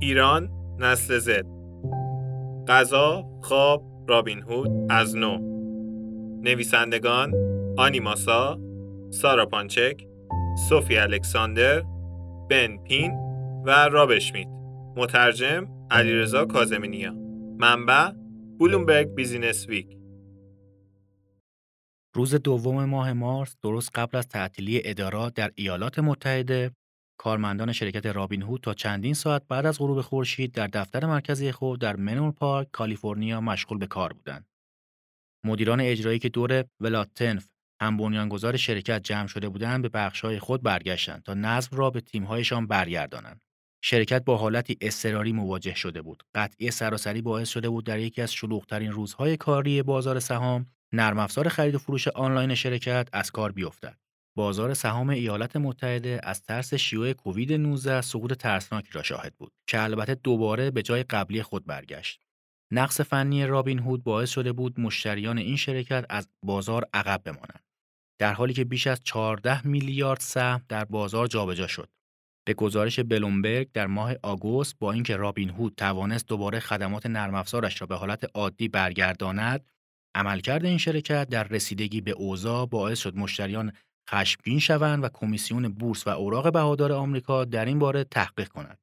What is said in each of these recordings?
ایران نسل زد. غذا خواب رابین هود از نو. نویسندگان آنی ماسا سارا پانچک سوفی الکساندر بن پین و راب اشمیت مترجم علیرضا کاظمینیا منبع Bloomberg Businessweek. روز دوم ماه مارس درست قبل از تعطیلی ادارات در ایالات متحده کارمندان شرکت رابین هود تا چندین ساعت بعد از غروب خورشید در دفتر مرکزی خود در منور پارک کالیفرنیا مشغول به کار بودند مدیران اجرایی که دور ولاتنف هم بنیانگذار شرکت جمع شده بودند به بخش‌های خود برگشتند تا نظم را به تیم‌هایشان برگردانند. شرکت با حالتی اضطراری مواجه شده بود. قطعی سراسری باعث شده بود در یکی از شلوغترین روزهای کاری بازار سهام، نرم افزار خرید و فروش آنلاین شرکت از کار بیفتد. بازار سهام ایالات متحده از ترس شیوع کووید 19 سقوط ترسناکی را شاهد بود که البته دوباره به جای قبلی خود برگشت. نقص فنی رابین هود باعث شده بود مشتریان این شرکت از بازار عقب بمانند. در حالی که بیش از 14 میلیارد سهم در بازار جابجا شد. به گزارش بلومبرگ در ماه آگوست با اینکه رابین هود توانست دوباره خدمات نرم افزارش را به حالت عادی برگرداند، عملکرد این شرکت در رسیدگی به اوضاع باعث شد مشتریان خشمگین شوند و کمیسیون بورس و اوراق بهادار آمریکا در این باره تحقیق کند.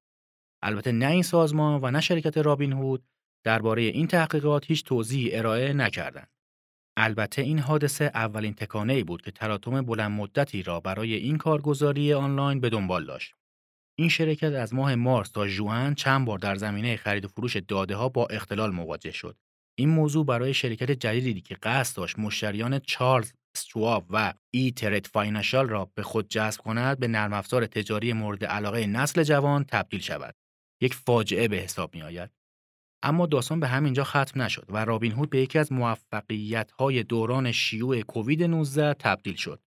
البته نه این سازمان و نه شرکت رابین هود درباره این تحقیقات هیچ توضیحی ارائه نکردند. البته این حادثه اولین تکانه بود که تلاطم بلند مدتی را برای این کارگزاری آنلاین به دنبال داشت. این شرکت از ماه مارس تا ژوئن چند بار در زمینه خرید و فروش داده ها با اختلال مواجه شد. این موضوع برای شرکت جدیدی که قصد داشت مشتریان Charles Schwab و E-Trade Financial را به خود جذب کند به نرم افزار تجاری مورد علاقه نسل جوان تبدیل شود. یک فاجعه به حساب می آید. اما داستان به همینجا ختم نشد و رابین هود به یکی از های دوران شیوع کووید 19 تبدیل شد.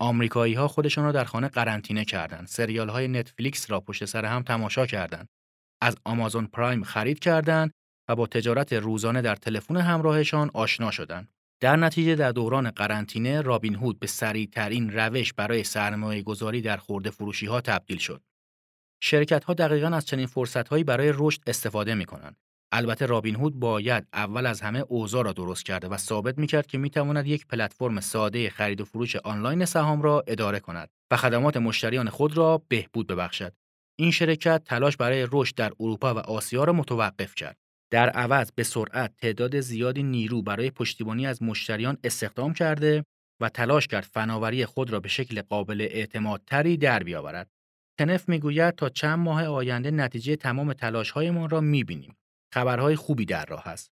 آمریکایی ها خودشان را در خانه قرنطینه کردند. سریال های نتفلیکس را پشت سر هم تماشا کردند. از آمازون پرایم خرید کردند و با تجارت روزانه در تلفن همراهشان آشنا شدند. در نتیجه در دوران قرنطینه رابین هود به سریعترین روش برای سرمایه گذاری در خورده فروشی ها تبدیل شد. شرکت ها دقیقا از چنین فرصت هایی برای رشد استفاده می کنند. البته رابین هود باید اول از همه اوضاع را درست کرده و ثابت می‌کرد که می‌تواند یک پلتفرم ساده خرید و فروش آنلاین سهام را اداره کند و خدمات مشتریان خود را بهبود ببخشد. این شرکت تلاش برای رشد در اروپا و آسیا را متوقف کرد. در عوض به سرعت تعداد زیادی نیرو برای پشتیبانی از مشتریان استخدام کرده و تلاش کرد فناوری خود را به شکل قابل اعتمادتری در بیاورد. تنف می‌گوید تا چند ماه آینده نتیجه تمام تلاش‌هایمان را می‌بینیم. خبرهای خوبی در راه است.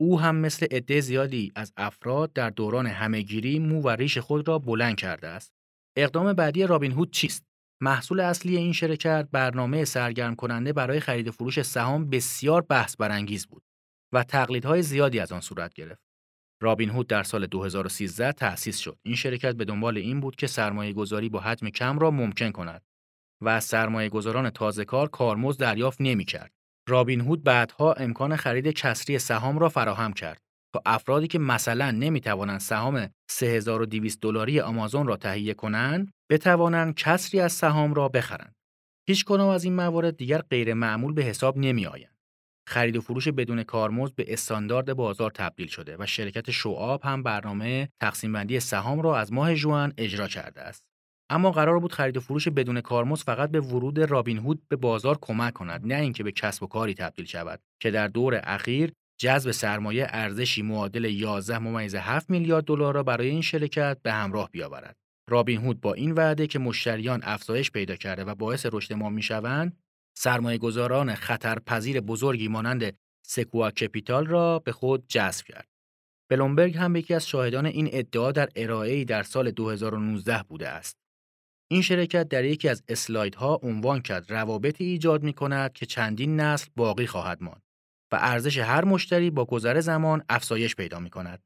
او هم مثل عده زیادی از افراد در دوران همهگیری مو و ریش خود را بلند کرده است. اقدام بعدی رابین هود چیست؟ محصول اصلی این شرکت برنامه سرگرم کننده برای خرید فروش سهام بسیار بحث برانگیز بود و تقلیدهای زیادی از آن صورت گرفت. رابین هود در سال 2013 تأسیس شد. این شرکت به دنبال این بود که سرمایه گذاری با حجم کم را ممکن کند و از سرمایه گذاران تازه کار کارمزد دریافت نمی کرد. رابین هود بعدها امکان خرید کسری سهام را فراهم کرد تا افرادی که مثلا نمی توانند سهام 3200 دلاری آمازون را تهیه کنند بتوانند کسری از سهام را بخرند. هیچ کنم از این موارد دیگر غیر معمول به حساب نمی آیند. خرید و فروش بدون کارمزد به استاندارد بازار تبدیل شده و شرکت شعاب هم برنامه تقسیم بندی سهام را از ماه جوان اجرا کرده است. اما قرار بود خرید و فروش بدون کارمزد فقط به ورود رابین هود به بازار کمک کند نه اینکه به کسب و کاری تبدیل شود که در دور اخیر جذب سرمایه ارزشی معادل 11 ممیز 7 میلیارد دلار را برای این شرکت به همراه بیاورد. رابین هود با این وعده که مشتریان افزایش پیدا کرده و باعث رشد ما می‌شوند، سرمایه گذاران خطرپذیر بزرگی مانند سکوا کپیتال را به خود جذب کرد. بلومبرگ هم یکی از شاهدان این ادعا در ارائه‌ای در سال 2019 بوده است. این شرکت در یکی از اسلایدها عنوان کرد روابطی ایجاد می کند که چندین نسل باقی خواهد ماند و ارزش هر مشتری با گذر زمان افزایش پیدا می کند.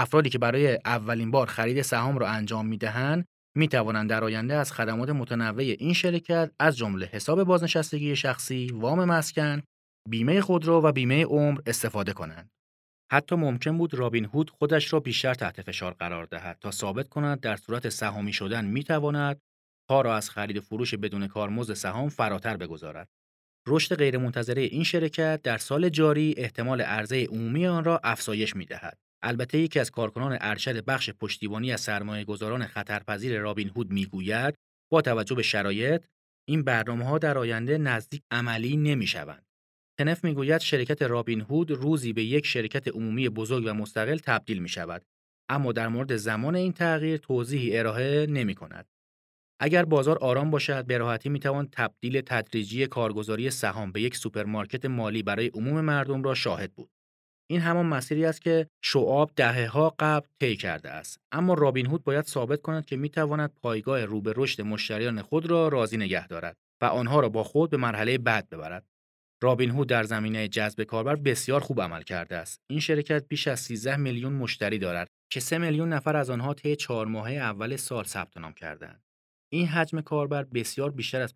افرادی که برای اولین بار خرید سهام را انجام می دهند می توانند در آینده از خدمات متنوع این شرکت از جمله حساب بازنشستگی شخصی، وام مسکن، بیمه خودرو و بیمه عمر استفاده کنند. حتی ممکن بود رابین هود خودش را بیشتر تحت فشار قرار دهد تا ثابت کند در صورت سهامی شدن می تواند را از خرید و فروش بدون کارمزد سهام فراتر بگذارد. رشد غیرمنتظره این شرکت در سال جاری احتمال عرضه عمومی آن را افزایش می‌دهد. البته یکی از کارکنان ارشد بخش پشتیبانی از سرمایه گذاران خطرپذیر رابین هود می‌گوید با توجه به شرایط این برنامه ها در آینده نزدیک عملی نمی شوند. تنف می‌گوید شرکت رابین هود روزی به یک شرکت عمومی بزرگ و مستقل تبدیل می شود. اما در مورد زمان این تغییر توضیحی ارائه نمی کند. اگر بازار آرام باشد به راحتی می توان تبدیل تدریجی کارگزاری سهام به یک سوپرمارکت مالی برای عموم مردم را شاهد بود. این همان مسیری است که Schwab دهه ها قبل طی کرده است. اما رابین هود باید ثابت کند که می تواند پایگاه رو به رشد مشتریان خود را راضی نگه دارد و آنها را با خود به مرحله بعد ببرد. رابین هود در زمینه جذب کاربر بسیار خوب عمل کرده است. این شرکت بیش از 13 میلیون مشتری دارد که 3 میلیون نفر از آنها طی چهار ماهه اول سال ثبت نام کردند این حجم کاربر بسیار بیشتر از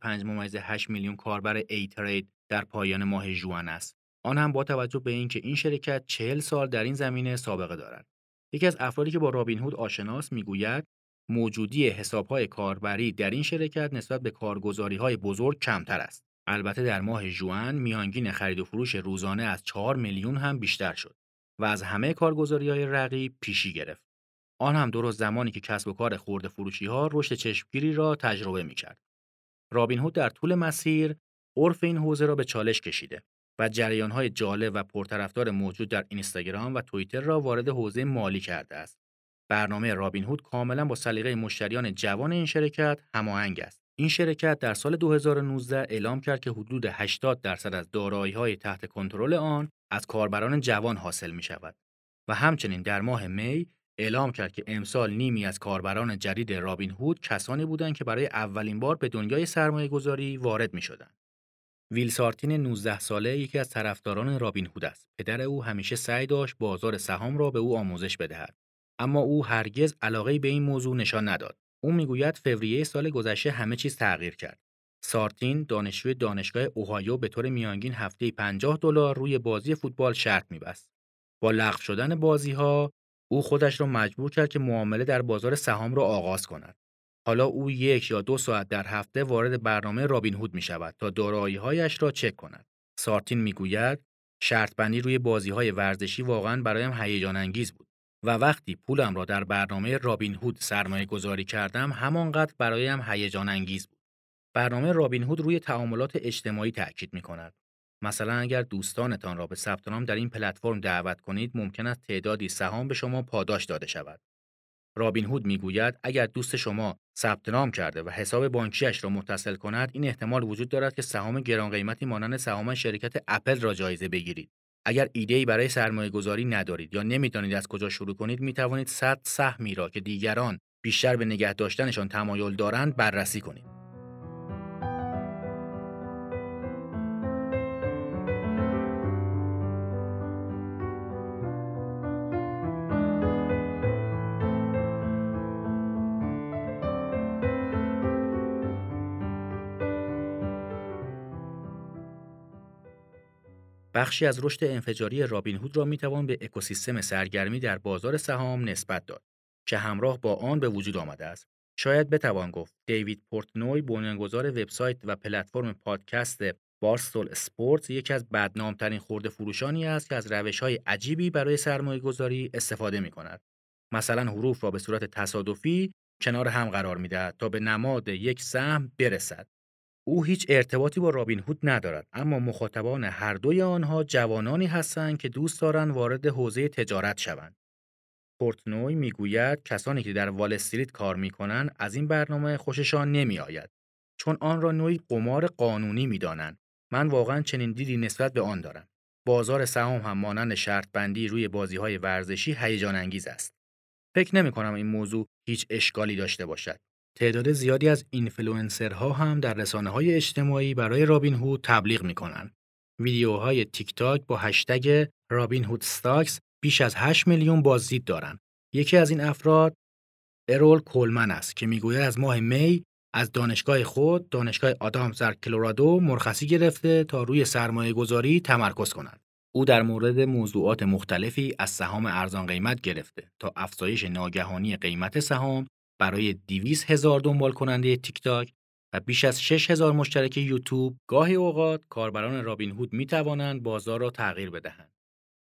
5.8 میلیون کاربر ای ترید در پایان ماه ژوئن است. آن هم با توجه به اینکه این شرکت 40 سال در این زمینه سابقه دارد. یکی از افرادی که با رابین هود آشناست می‌گوید موجودی حسابهای کاربری در این شرکت نسبت به کارگزاریهای بزرگ کمتر است. البته در ماه ژوئن میانگین خرید و فروش روزانه از 4 میلیون هم بیشتر شد و از همه کارگزاری های رقیب پیشی گرفت. آن هم درست زمانی که کسب و کار خورده فروشی ها رشد چشمگیری را تجربه می کرد. رابین هود در طول مسیر عرف این حوزه را به چالش کشیده و های جالب و پرطرفدار موجود در اینستاگرام و توییتر را وارد حوزه مالی کرده است. برنامه رابین هود کاملا با سلیقه مشتریان جوان این شرکت هماهنگ است. این شرکت در سال 2019 اعلام کرد که حدود 80 درصد از های تحت کنترل آن از کاربران جوان حاصل می شود و همچنین در ماه می اعلام کرد که امسال نیمی از کاربران جدید رابین هود کسانی بودند که برای اولین بار به دنیای سرمایه گذاری وارد می شدند. ویل سارتین 19 ساله یکی از طرفداران رابین هود است. پدر او همیشه سعی داشت بازار سهام را به او آموزش بدهد. اما او هرگز علاقه به این موضوع نشان نداد. او می‌گوید فوریه سال گذشته همه چیز تغییر کرد. سارتین دانشجوی دانشگاه اوهایو به طور میانگین هفته 50 دلار روی بازی فوتبال شرط میبست. با لغو شدن بازی ها او خودش را مجبور کرد که معامله در بازار سهام را آغاز کند. حالا او یک یا دو ساعت در هفته وارد برنامه رابین هود می شود تا هایش را چک کند. سارتین می گوید شرط بندی روی بازی های ورزشی واقعا برایم هیجان انگیز بود و وقتی پولم را در برنامه رابین هود سرمایه گذاری کردم همانقدر برایم هیجان انگیز بود. برنامه رابین هود روی تعاملات اجتماعی تاکید می کند. مثلا اگر دوستانتان را به ثبت نام در این پلتفرم دعوت کنید ممکن است تعدادی سهام به شما پاداش داده شود. رابین هود می‌گوید اگر دوست شما ثبت نام کرده و حساب بانکیش را متصل کند این احتمال وجود دارد که سهام گران قیمتی مانند سهام شرکت اپل را جایزه بگیرید. اگر ایده ای برای سرمایه گذاری ندارید یا نمی‌توانید از کجا شروع کنید می توانید 100 سهمی را که دیگران بیشتر به نگه داشتنشان تمایل دارند بررسی کنید. بخشی از رشد انفجاری رابین هود را می‌توان به اکوسیستم سرگرمی در بازار سهام نسبت داد که همراه با آن به وجود آمده است. شاید بتوان گفت دیوید پورتنوی بنیانگذار وبسایت و پلتفرم پادکست بارستول اسپورت یکی از بدنامترین خورده فروشانی است که از روش های عجیبی برای سرمایه گذاری استفاده می کند. مثلا حروف را به صورت تصادفی کنار هم قرار می دهد تا به نماد یک سهم برسد او هیچ ارتباطی با رابین هود ندارد اما مخاطبان هر دوی آنها جوانانی هستند که دوست دارند وارد حوزه تجارت شوند. پورتنوی می‌گوید کسانی که در وال استریت کار می‌کنند از این برنامه خوششان نمیآید چون آن را نوعی قمار قانونی می‌دانند. من واقعا چنین دیدی نسبت به آن دارم. بازار سهام هم مانند شرط بندی روی بازی های ورزشی هیجان انگیز است. فکر نمی کنم این موضوع هیچ اشکالی داشته باشد. تعداد زیادی از اینفلوئنسرها هم در رسانه های اجتماعی برای رابین هود تبلیغ می کنند. ویدیوهای تیک تاک با هشتگ Robinhood Stocks بیش از 8 میلیون بازدید دارند. یکی از این افراد ارول کولمن است که می‌گوید از ماه می از دانشگاه خود دانشگاه آدامز در کلرادو مرخصی گرفته تا روی سرمایه گذاری تمرکز کند. او در مورد موضوعات مختلفی از سهام ارزان قیمت گرفته تا افزایش ناگهانی قیمت سهام برای 200 هزار دنبال کننده تیک تاک و بیش از 6000 مشترک یوتیوب گاهی اوقات کاربران رابین هود می توانند بازار را تغییر بدهند.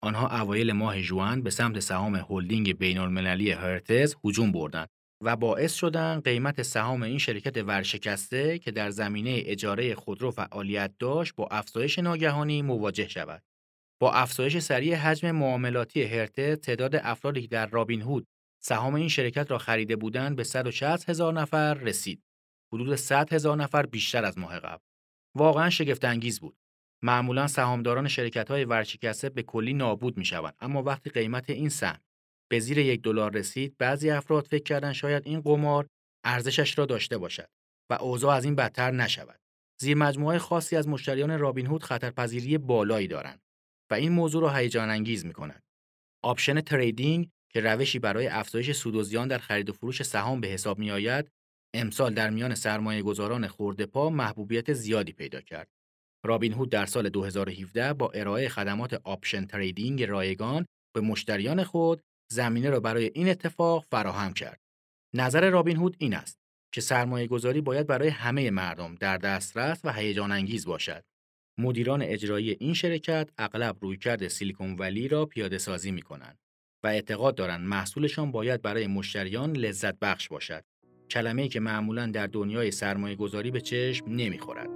آنها اوایل ماه ژوئن به سمت سهام هلدینگ بین‌المللی هرتز هجوم بردند و باعث شدند قیمت سهام این شرکت ورشکسته که در زمینه اجاره خودرو فعالیت داشت با افزایش ناگهانی مواجه شود. با افزایش سریع حجم معاملاتی هرتز تعداد افرادی در رابین هود سهام این شرکت را خریده بودند به 160 هزار نفر رسید. حدود 100 هزار نفر بیشتر از ماه قبل. واقعا شگفت انگیز بود. معمولا سهامداران شرکت های ورشکسته به کلی نابود می شوند اما وقتی قیمت این سهم به زیر یک دلار رسید بعضی افراد فکر کردند شاید این قمار ارزشش را داشته باشد و اوضاع از این بدتر نشود زیر مجموعه خاصی از مشتریان رابین هود خطرپذیری بالایی دارند و این موضوع را هیجان انگیز می کنند. option trading که روشی برای افزایش سود و زیان در خرید و فروش سهام به حساب می آید، امسال در میان سرمایه گذاران خرده پا محبوبیت زیادی پیدا کرد. رابین هود در سال 2017 با ارائه خدمات option trading رایگان به مشتریان خود زمینه را برای این اتفاق فراهم کرد. نظر رابین هود این است که سرمایه گذاری باید برای همه مردم در دسترس و هیجان انگیز باشد. مدیران اجرایی این شرکت اغلب رویکرد سیلیکون ولی را پیاده سازی می کنند و اعتقاد دارند محصولشان باید برای مشتریان لذت بخش باشد. کلمه‌ای که معمولا در دنیای سرمایه گذاری به چشم نمی‌خورد.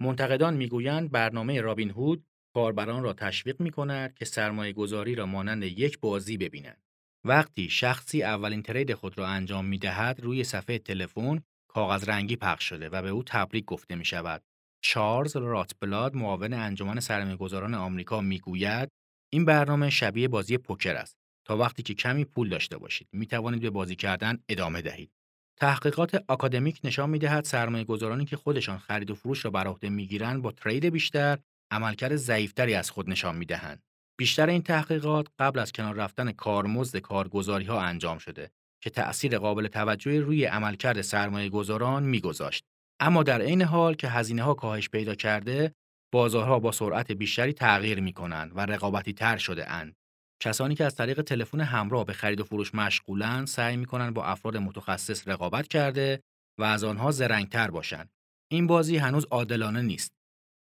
منتقدان می‌گویند برنامه رابین هود کاربران را تشویق می کند که سرمایه گذاری را مانند یک بازی ببینند. وقتی شخصی اولین ترید خود را انجام می دهد روی صفحه تلفن کاغذ رنگی پخش شده و به او تبریک گفته می شود. چارلز راتبلاد معاون انجمن سرمایه‌گذاران آمریکا می‌گوید این برنامه شبیه بازی پوکر است تا وقتی که کمی پول داشته باشید می توانید به بازی کردن ادامه دهید تحقیقات آکادمیک نشان می‌دهد سرمایه گذارانی که خودشان خرید و فروش را بر عهده می‌گیرند با ترید بیشتر عملکرد ضعیفتری از خود نشان می‌دهند. بیشتر این تحقیقات قبل از کنار رفتن کارمزد کارگزاری ها انجام شده که تأثیر قابل توجهی روی عملکرد سرمایه گذاران میگذاشت. اما در عین حال که هزینه ها کاهش پیدا کرده، بازارها با سرعت بیشتری تغییر می کنند و رقابتی تر شده اند. کسانی که از طریق تلفن همراه به خرید و فروش مشغولند سعی می‌کنند با افراد متخصص رقابت کرده و از آنها زرنگتر باشند. این بازی هنوز عادلانه نیست.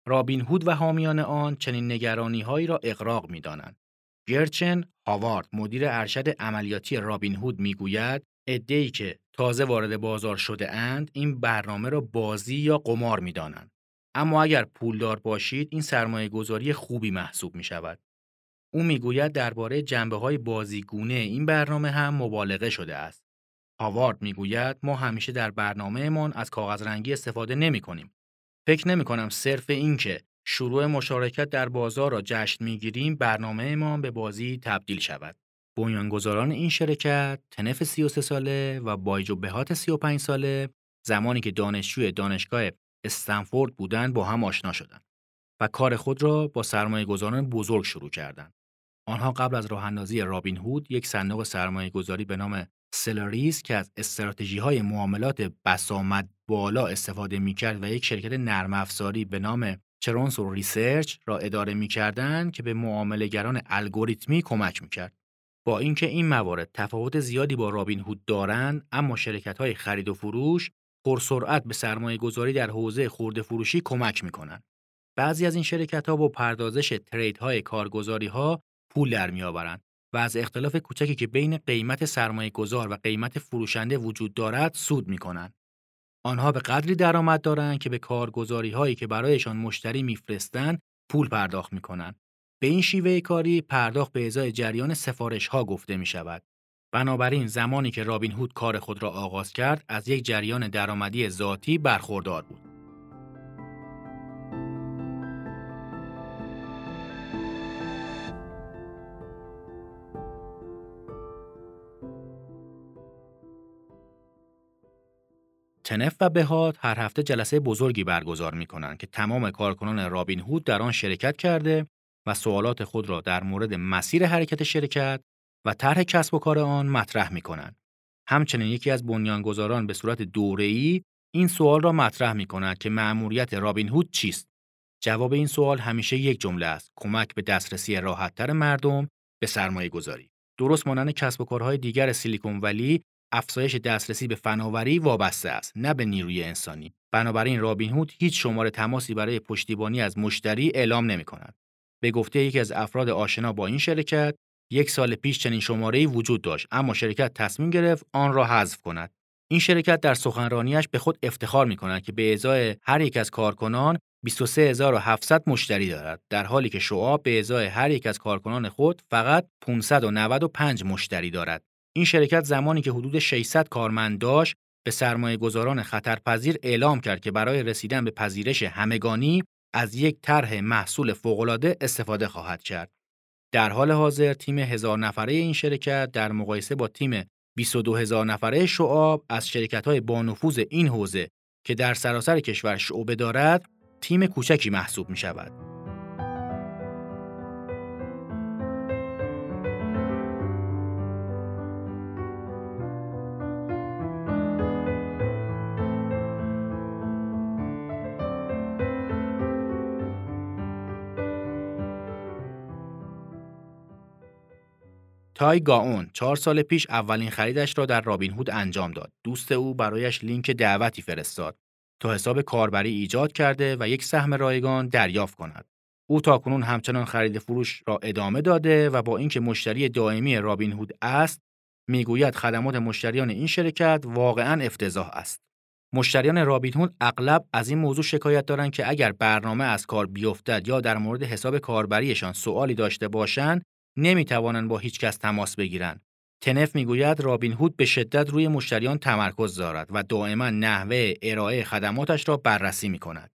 رابین هود و حامیان آن چنین نگرانی هایی را اقراق می دانند. گرچن هاوارد مدیر ارشد عملیاتی رابین هود می‌گوید ادعی که تازه وارد بازار شده اند این برنامه را بازی یا قمار می دانند. اما اگر پولدار باشید این سرمایه گذاری خوبی محسوب می شود. او می‌گوید درباره جنبه های بازیگونه این برنامه هم مبالغه شده است. هاوارد می‌گوید ما همیشه در برنامهمان از کاغذ رنگی استفاده نمی کنیم. فکر نمی کنم صرف این که شروع مشارکت در بازار را جشن می‌گیریم برنامه ما به بازی تبدیل شود. بنیانگذاران این شرکت تنف 33 ساله و بایجو بهات 35 ساله زمانی که دانشجوی دانشگاه استنفورد بودند با هم آشنا شدند و کار خود را با سرمایه گذاران بزرگ شروع کردند. آنها قبل از راه اندازی رابین هود یک صندوق سرمایه گذاری به نام Celeris که از استراتژی های معاملات بسامد بالا استفاده می کرد و یک شرکت نرم افزاری به نام Chronos Research را اداره می کردند که به معاملهگران الگوریتمی کمک می کرد. با اینکه این موارد تفاوت زیادی با رابین هود دارند اما شرکت های خرید و فروش پرسرعت به سرمایه گذاری در حوزه خورده فروشی کمک می کنند. بعضی از این شرکت ها با پردازش ترید های کارگزاری ها پول در می آورند و از اختلاف کوچکی که بین قیمت سرمایه گذار و قیمت فروشنده وجود دارد سود می کنند. آنها به قدری درآمد دارند که به کارگزاری هایی که برایشان مشتری میفرستند پول پرداخت می کنند. به این شیوه کاری پرداخت به ازای جریان سفارش ها گفته می شود. بنابراین زمانی که رابین هود کار خود را آغاز کرد از یک جریان درآمدی ذاتی برخوردار بود. تنف و بهاد هر هفته جلسه بزرگی برگزار می کنند که تمام کارکنان رابین هود در آن شرکت کرده و سوالات خود را در مورد مسیر حرکت شرکت و طرح کسب و کار آن مطرح می کنند. همچنین یکی از بنیانگذاران به صورت دوره‌ای این سوال را مطرح می کند که مأموریت رابین هود چیست جواب این سوال همیشه یک جمله است کمک به دسترسی راحتتر مردم به سرمایه گذاری درست مانند کسب و کارهای دیگر سیلیکون ولی افزایش دسترسی به فناوری وابسته است نه به نیروی انسانی. بنابراین رابین هود هیچ شماره تماسی برای پشتیبانی از مشتری اعلام نمی کند. به گفته یکی از افراد آشنا با این شرکت یک سال پیش چنین شماره‌ای وجود داشت اما شرکت تصمیم گرفت آن را حذف کند. این شرکت در سخنرانیش به خود افتخار می کند که به ازای هر یک از کارکنان 23700 مشتری دارد در حالی که شعاب به ازای هر یک از کارکنان خود فقط 595 مشتری دارد. این شرکت زمانی که حدود 600 کارمند داشت به سرمایه گذاران خطرپذیر اعلام کرد که برای رسیدن به پذیرش همگانی از یک طرح محصول فوق‌العاده استفاده خواهد کرد. در حال حاضر تیم هزار نفره این شرکت در مقایسه با تیم 22 هزار نفره شعاب از شرکت های بانفوذ این حوزه که در سراسر کشور شعبه دارد تیم کوچکی محسوب می شود. تای گاون چهار سال پیش اولین خریدش را در رابین هود انجام داد. دوست او برایش لینک دعوتی فرستاد تا حساب کاربری ایجاد کرده و یک سهم رایگان دریافت کند. او تاکنون همچنان خرید فروش را ادامه داده و با اینکه مشتری دائمی رابین هود است، می‌گوید خدمات مشتریان این شرکت واقعا افتضاح است. مشتریان رابین هود اغلب از این موضوع شکایت دارند که اگر برنامه از کار بیفتد یا در مورد حساب کاربریشان سوالی داشته باشند نمی توانند با هیچ کس تماس بگیرند. تنف می‌گوید رابین هود به شدت روی مشتریان تمرکز دارد و دائما نحوه ارائه خدماتش را بررسی می کند.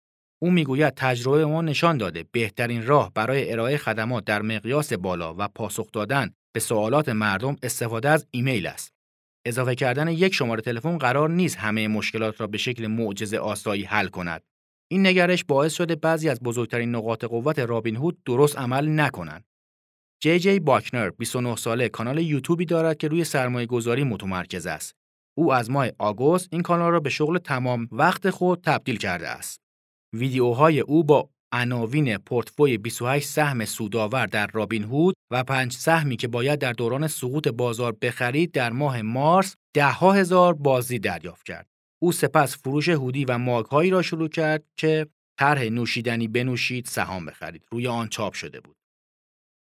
او می‌گوید تجربه ما نشان داده بهترین راه برای ارائه خدمات در مقیاس بالا و پاسخ دادن به سوالات مردم استفاده از ایمیل است. اضافه کردن یک شماره تلفن قرار نیست همه مشکلات را به شکل معجزه آسایی حل کند. این نگرش باعث شده بعضی از بزرگترین نقاط قوت رابین هود درست عمل نکنند. جی جی باکنر 29 ساله کانال یوتیوبی دارد که روی سرمایه گذاری متمرکز است. او از ماه آگوست این کانال را به شغل تمام وقت خود تبدیل کرده است. ویدیوهای او با عناوین پورتفوی 28 سهم سودآور در رابین هود و پنج سهمی که باید در دوران سقوط بازار بخرید در ماه مارس دهها هزار بازدید دریافت کرد. او سپس فروش هودی و ماگهایی را شروع کرد که طرح نوشیدنی بنوشید سهام بخرید روی آن چاپ شده بود.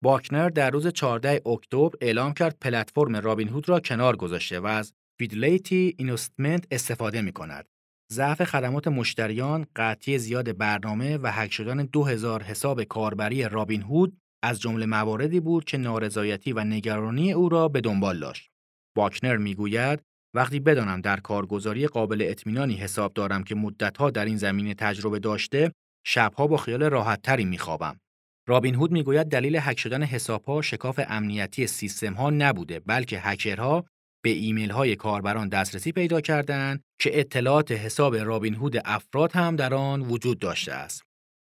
باکنر در روز 14 اکتبر اعلام کرد پلتفرم رابین هود را کنار گذاشته و از فیدلیتی اینوستمنت استفاده می کند. ضعف خدمات مشتریان، قطعی زیاد برنامه و هک شدن 2000 حساب کاربری رابین هود از جمله مواردی بود که نارضایتی و نگرانی او را به دنبال داشت. باکنر می‌گوید وقتی بدانم در کارگزاری قابل اطمینانی حساب دارم که مدتها در این زمینه تجربه داشته، شبها با خیال راحتتری میخوابم. رابین هود می‌گوید دلیل هک شدن حسابها شکاف امنیتی سیستم ها نبوده بلکه هکرها به ایمیل های کاربران دسترسی پیدا کردند که اطلاعات حساب رابین هود افراد هم در آن وجود داشته است.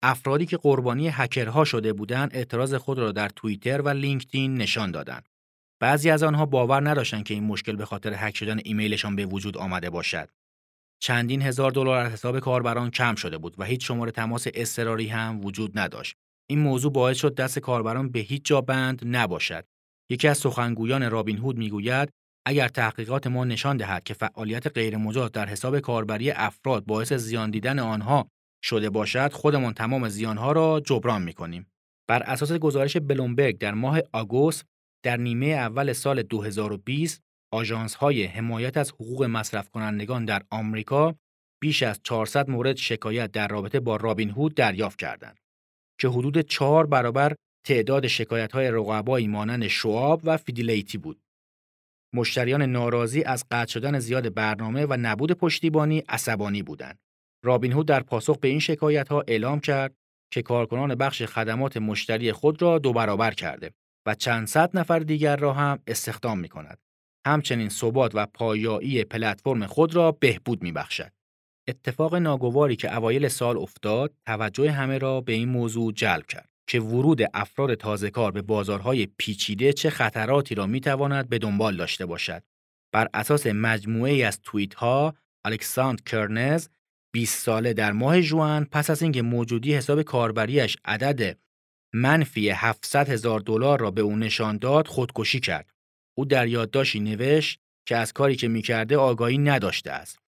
افرادی که قربانی هکرها شده بودند اعتراض خود را در توییتر و لینکدین نشان دادند. بعضی از آنها باور نداشتند که این مشکل به خاطر هک شدن ایمیلشان به وجود آمده باشد. چندین هزار دلار از حساب کاربران کم شده بود و هیچ شماره تماس اضطراری هم وجود نداشت. این موضوع باعث شد دست کاربران به هیچ جا بند نباشد. یکی از سخنگویان رابین هود می‌گوید اگر تحقیقات ما نشان دهد که فعالیت غیرمجاز در حساب کاربری افراد باعث زیان دیدن آنها شده باشد خودمان تمام زیانها را جبران می‌کنیم بر اساس گزارش بلومبرگ در ماه آگوست در نیمه اول سال 2020 آژانس های حمایت از حقوق مصرف کنندگان در آمریکا بیش از 400 مورد شکایت در رابطه با رابین هود دریافت کردند که حدود چهار برابر تعداد شکایت های رقبایی مانند Schwab و Fidelity بود. مشتریان ناراضی از قطع شدن زیاد برنامه و نبود پشتیبانی عصبانی بودند. رابین هود در پاسخ به این شکایت ها اعلام کرد که کارکنان بخش خدمات مشتری خود را دو برابر کرده و چند صد نفر دیگر را هم استخدام می کند. همچنین ثبات و پایایی پلتفرم خود را بهبود می بخشد. اتفاق ناگواری که اوایل سال افتاد توجه همه را به این موضوع جلب کرد که ورود افراد تازه کار به بازارهای پیچیده چه خطراتی را می‌تواند به دنبال داشته باشد. بر اساس مجموعه از توییت ها، الکساندر کرنز 20 ساله در ماه جوان پس از اینکه موجودی حساب کاربریش عدد منفی 700 هزار دلار را به او نشان داد خودکشی کرد. او در یادداشتی نوشت که از کاری که می‌کرده آگاهی نداشته است.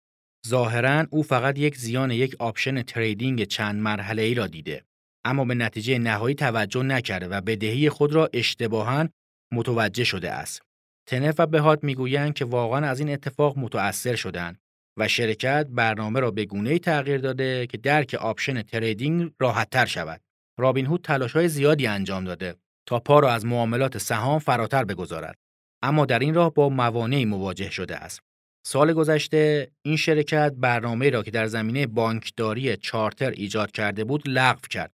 ظاهرا او فقط یک زیان یک option trading چند مرحله ای را دیده اما به نتیجه نهایی توجه نکرده و بدهی خود را اشتباها متوجه شده است. تنف و بهات می‌گویند که واقعا از این اتفاق متأثر شدند و شرکت برنامه را به گونه‌ای تغییر داده که درک option trading راحتتر شود. رابین هود های زیادی انجام داده تا پا را از معاملات سهام فراتر بگذارد اما در این راه با موانعی مواجه شده است. سال گذشته این شرکت برنامه را که در زمینه بانکداری چارتر ایجاد کرده بود لغو کرد.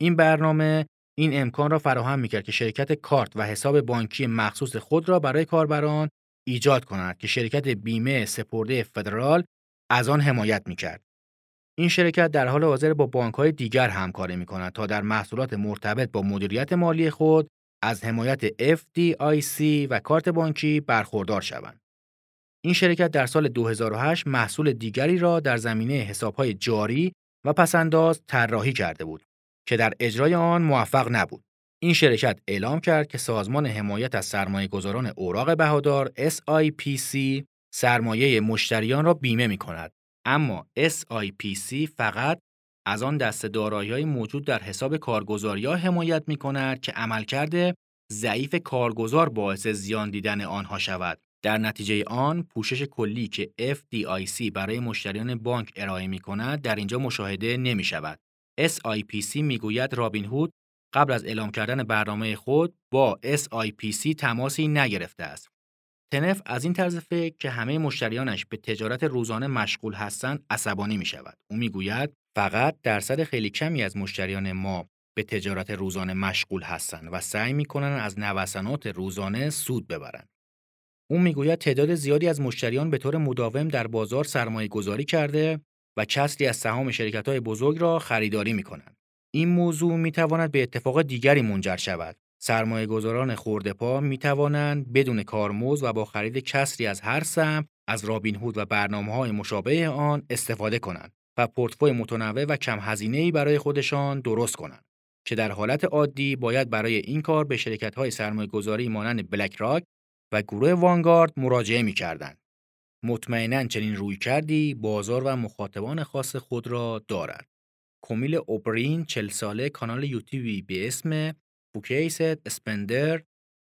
این برنامه این امکان را فراهم می‌کرد که شرکت کارت و حساب بانکی مخصوص خود را برای کاربران ایجاد کند که شرکت بیمه سپرده فدرال از آن حمایت می‌کرد. این شرکت در حال حاضر با بانکهای دیگر همکاری می کند تا در محصولات مرتبط با مدیریت مالی خود از حمایت FDIC و کارت بانکی برخوردار شوند. این شرکت در سال 2008 محصول دیگری را در زمینه حسابهای جاری و پسنداز طراحی کرده بود که در اجرای آن موفق نبود. این شرکت اعلام کرد که سازمان حمایت از سرمایه گذاران اوراق بهادار SIPC سرمایه مشتریان را بیمه می کند. اما SIPC فقط از آن دست دارایی موجود در حساب کارگزاری حمایت می کند که عملکرد ضعیف کارگزار باعث زیان دیدن آنها شود. در نتیجه آن پوشش کلی که FDIC برای مشتریان بانک ارائه می کند در اینجا مشاهده نمی شود. SIPC می گوید رابین هود قبل از اعلام کردن برنامه خود با SIPC تماسی نگرفته است. تنف از این طرز فکر که همه مشتریانش به تجارت روزانه مشغول هستند عصبانی می شود. او می گوید فقط درصد خیلی کمی از مشتریان ما به تجارت روزانه مشغول هستند و سعی می کنند از نوسانات روزانه سود ببرند. او می‌گوید تعداد زیادی از مشتریان به طور مداوم در بازار سرمایه گذاری کرده و کسری از سهام شرکت های بزرگ را خریداری می کنند. این موضوع می تواند به اتفاق دیگری منجر شود. سرمایه گذاران پا می توانند بدون کارمز و با خرید کسری از هر سهم از رابین هود و برنامه های مشابه آن استفاده کنند و پورتفوی متنوع و کم هزینه ای برای خودشان درست کنند که در حالت عادی باید برای این کار به شرکت های سرمایه گذاری مانند بلک راک و گروه وانگارد مراجعه می کردند. مطمئنا چنین روی کردی بازار و مخاطبان خاص خود را دارد. کمیل اوبرین چل ساله کانال یوتیوبی به اسم بوکیست اسپندر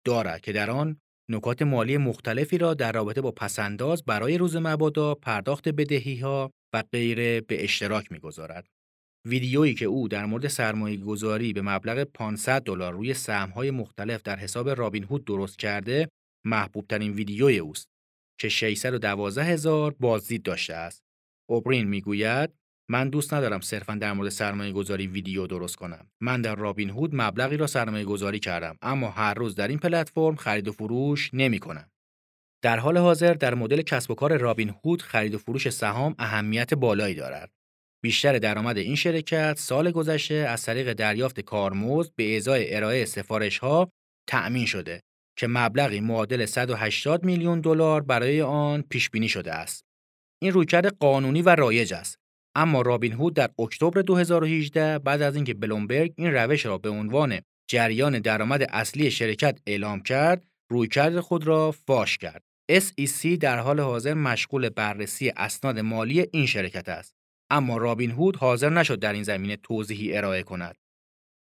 دارد که در آن نکات مالی مختلفی را در رابطه با پسنداز برای روز مبادا پرداخت بدهی ها و غیره به اشتراک می‌گذارد. ویدیویی که او در مورد سرمایه گذاری به مبلغ 500 دلار روی های مختلف در حساب رابین هود درست کرده محبوب ترین ویدیوی اوست که 612 هزار بازدید داشته است. اوبرین می‌گوید من دوست ندارم صرفا در مورد سرمایه گذاری ویدیو درست کنم. من در رابین هود مبلغی را سرمایه گذاری کردم اما هر روز در این پلتفرم خرید و فروش نمی کنم. در حال حاضر در مدل کسب و کار رابین هود خرید و فروش سهام اهمیت بالایی دارد. بیشتر درآمد این شرکت سال گذشته از طریق دریافت کارمزد به ازای ارائه سفارش ها تأمین شده که مبلغی معادل 180 میلیون دلار برای آن پیش بینی شده است. این رویکرد قانونی و رایج است. اما رابین هود در اکتبر 2018 بعد از اینکه بلومبرگ این روش را به عنوان جریان درآمد اصلی شرکت اعلام کرد، رویکرد خود را فاش کرد. SEC در حال حاضر مشغول بررسی اسناد مالی این شرکت است. اما رابین هود حاضر نشد در این زمینه توضیحی ارائه کند.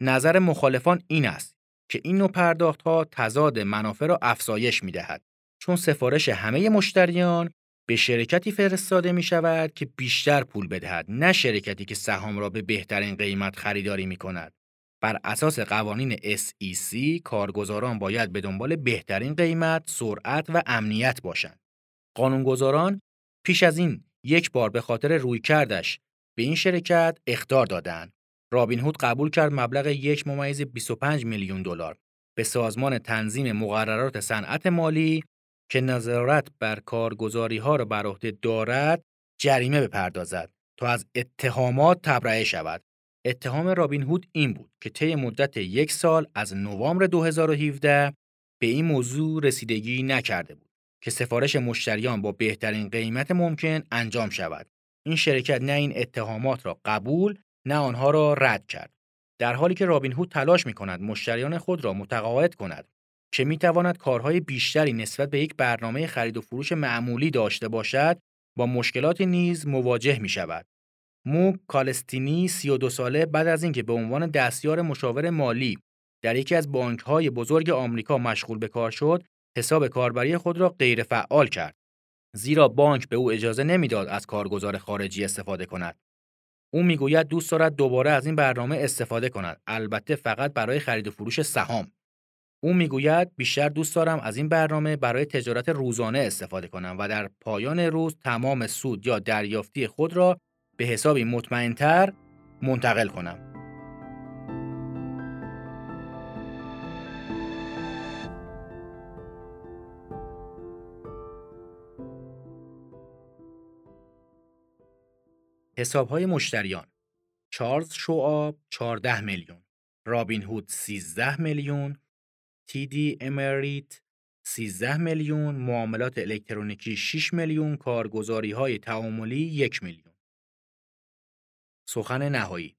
نظر مخالفان این است که این نوع پرداخت ها تضاد منافع را افزایش می دهد چون سفارش همه مشتریان به شرکتی فرستاده می شود که بیشتر پول بدهد نه شرکتی که سهام را به بهترین قیمت خریداری می کند. بر اساس قوانین SEC کارگزاران باید به دنبال بهترین قیمت، سرعت و امنیت باشند. قانونگذاران پیش از این یک بار به خاطر روی کردش به این شرکت اختار دادند رابین هود قبول کرد مبلغ یک ممیز 25 میلیون دلار به سازمان تنظیم مقررات صنعت مالی که نظارت بر کارگزاری ها را بر عهده دارد جریمه بپردازد تا از اتهامات تبرئه شود. اتهام رابین هود این بود که طی مدت یک سال از نوامبر 2017 به این موضوع رسیدگی نکرده بود که سفارش مشتریان با بهترین قیمت ممکن انجام شود. این شرکت نه این اتهامات را قبول نه آنها را رد کرد. در حالی که رابین هود تلاش می کند مشتریان خود را متقاعد کند که می تواند کارهای بیشتری نسبت به یک برنامه خرید و فروش معمولی داشته باشد با مشکلات نیز مواجه می شود. مو کالستینی 32 ساله بعد از اینکه به عنوان دستیار مشاور مالی در یکی از بانک‌های بزرگ آمریکا مشغول به کار شد، حساب کاربری خود را غیر فعال کرد. زیرا بانک به او اجازه نمی‌داد از کارگزار خارجی استفاده کند. او می‌گوید دوست دارد دوباره از این برنامه استفاده کند، البته فقط برای خرید و فروش سهام. او می‌گوید بیشتر دوست دارم از این برنامه برای تجارت روزانه استفاده کنم و در پایان روز تمام سود یا دریافتی خود را به حسابی مطمئنتر منتقل کنم. حساب های مشتریان چارلز شوآب 14 میلیون رابین هود 13 میلیون دی امریت 13 میلیون معاملات الکترونیکی 6 میلیون کارگزاری های تعاملی 1 میلیون سخن نهایی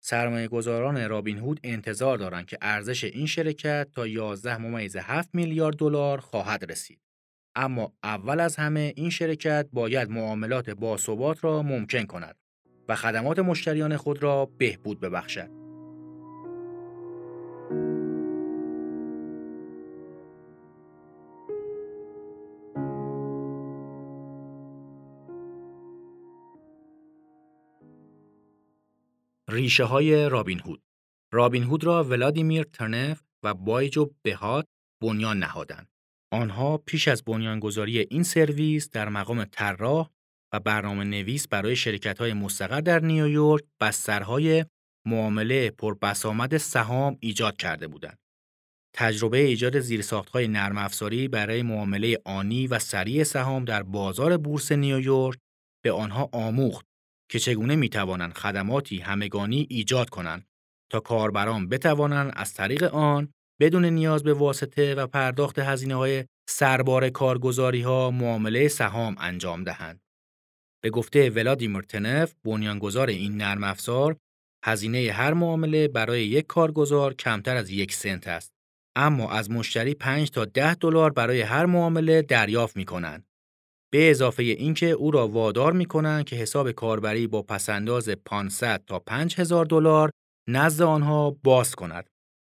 سرمایه گذاران رابین هود انتظار دارند که ارزش این شرکت تا 11 ممیز 7 میلیارد دلار خواهد رسید. اما اول از همه این شرکت باید معاملات باثبات را ممکن کند و خدمات مشتریان خود را بهبود ببخشد. ریشه های رابین هود رابین هود را ولادیمیر ترنف و بایجو بهات بنیان نهادند. آنها پیش از بنیانگذاری این سرویس در مقام طراح و برنامه نویس برای شرکت های مستقر در نیویورک بسترهای معامله پربسامد سهام ایجاد کرده بودند. تجربه ایجاد زیرساختهای نرم افزاری برای معامله آنی و سریع سهام در بازار بورس نیویورک به آنها آموخت که چگونه می توانند خدماتی همگانی ایجاد کنند تا کاربران بتوانند از طریق آن بدون نیاز به واسطه و پرداخت هزینه های سربار کارگزاری ها معامله سهام انجام دهند. به گفته ولادیمیر تنف بنیانگذار این نرم افزار هزینه هر معامله برای یک کارگزار کمتر از یک سنت است اما از مشتری 5 تا 10 دلار برای هر معامله دریافت می کنند. به اضافه اینکه او را وادار می کنند که حساب کاربری با پسنداز 500 تا 5000 دلار نزد آنها باز کند.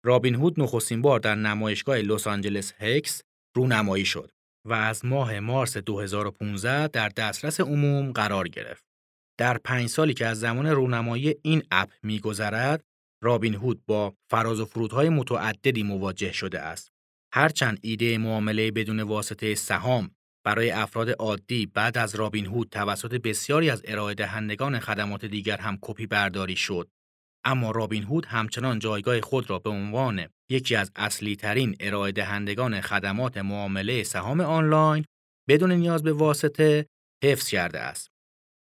رابین هود نخستین بار در نمایشگاه لس آنجلس هکس رونمایی شد و از ماه مارس 2015 در دسترس عموم قرار گرفت. در پنج سالی که از زمان رونمایی این اپ میگذرد، رابین هود با فراز و فرودهای متعددی مواجه شده است. هرچند ایده معامله بدون واسطه سهام برای افراد عادی بعد از رابین هود توسط بسیاری از ارائه دهندگان خدمات دیگر هم کپی برداری شد اما رابین هود همچنان جایگاه خود را به عنوان یکی از اصلی ترین ارائه دهندگان خدمات معامله سهام آنلاین بدون نیاز به واسطه حفظ کرده است.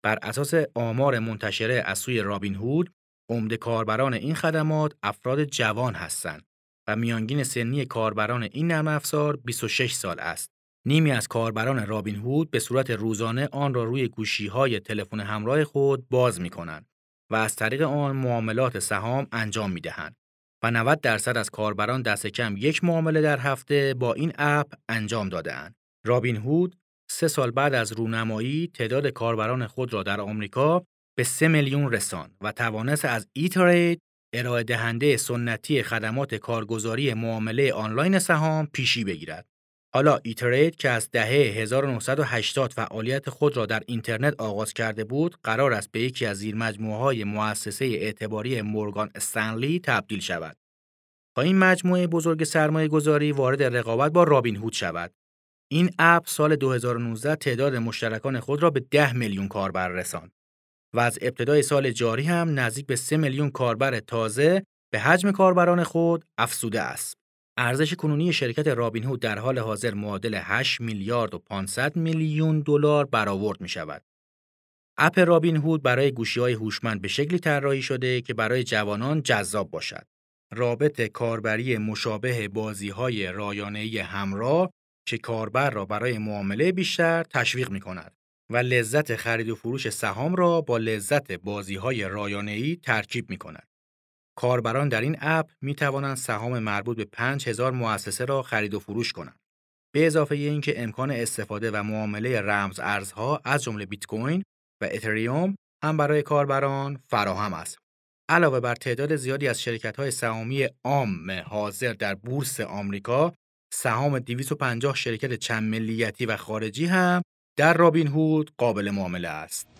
بر اساس آمار منتشره از سوی رابین هود، عمده کاربران این خدمات افراد جوان هستند و میانگین سنی کاربران این نرم افزار 26 سال است. نیمی از کاربران رابین هود به صورت روزانه آن را روی گوشی های تلفن همراه خود باز می کنند و از طریق آن معاملات سهام انجام می دهند و 90 درصد از کاربران دست کم یک معامله در هفته با این اپ انجام دادهاند. رابین هود سه سال بعد از رونمایی تعداد کاربران خود را در آمریکا به 3 میلیون رساند و توانست از ای ترید ارائه دهنده سنتی خدمات کارگزاری معامله آنلاین سهام پیشی بگیرد. حالا ایترید که از دهه 1980 فعالیت خود را در اینترنت آغاز کرده بود، قرار است به یکی از زیرمجموعه های مؤسسه اعتباری مورگان استنلی تبدیل شود. با این مجموعه بزرگ سرمایه گذاری وارد رقابت با رابین هود شود. این اپ سال 2019 تعداد مشترکان خود را به 10 میلیون کاربر رساند و از ابتدای سال جاری هم نزدیک به 3 میلیون کاربر تازه به حجم کاربران خود افزوده است. ارزش کنونی شرکت رابین هود در حال حاضر معادل 8 میلیارد و 500 میلیون دلار برآورد می شود. اپ رابین هود برای گوشی های هوشمند به شکلی طراحی شده که برای جوانان جذاب باشد. رابط کاربری مشابه بازی های رایانه همراه که کاربر را برای معامله بیشتر تشویق می کند. و لذت خرید و فروش سهام را با لذت بازی‌های رایانه‌ای ترکیب می‌کند. کاربران در این اپ می توانند سهام مربوط به 5000 مؤسسه را خرید و فروش کنند. به اضافه اینکه امکان استفاده و معامله رمز ارزها از جمله بیت کوین و اتریوم هم برای کاربران فراهم است. علاوه بر تعداد زیادی از شرکت‌های سهامی عام حاضر در بورس آمریکا، سهام 250 شرکت چند ملیتی و خارجی هم در رابین هود قابل معامله است.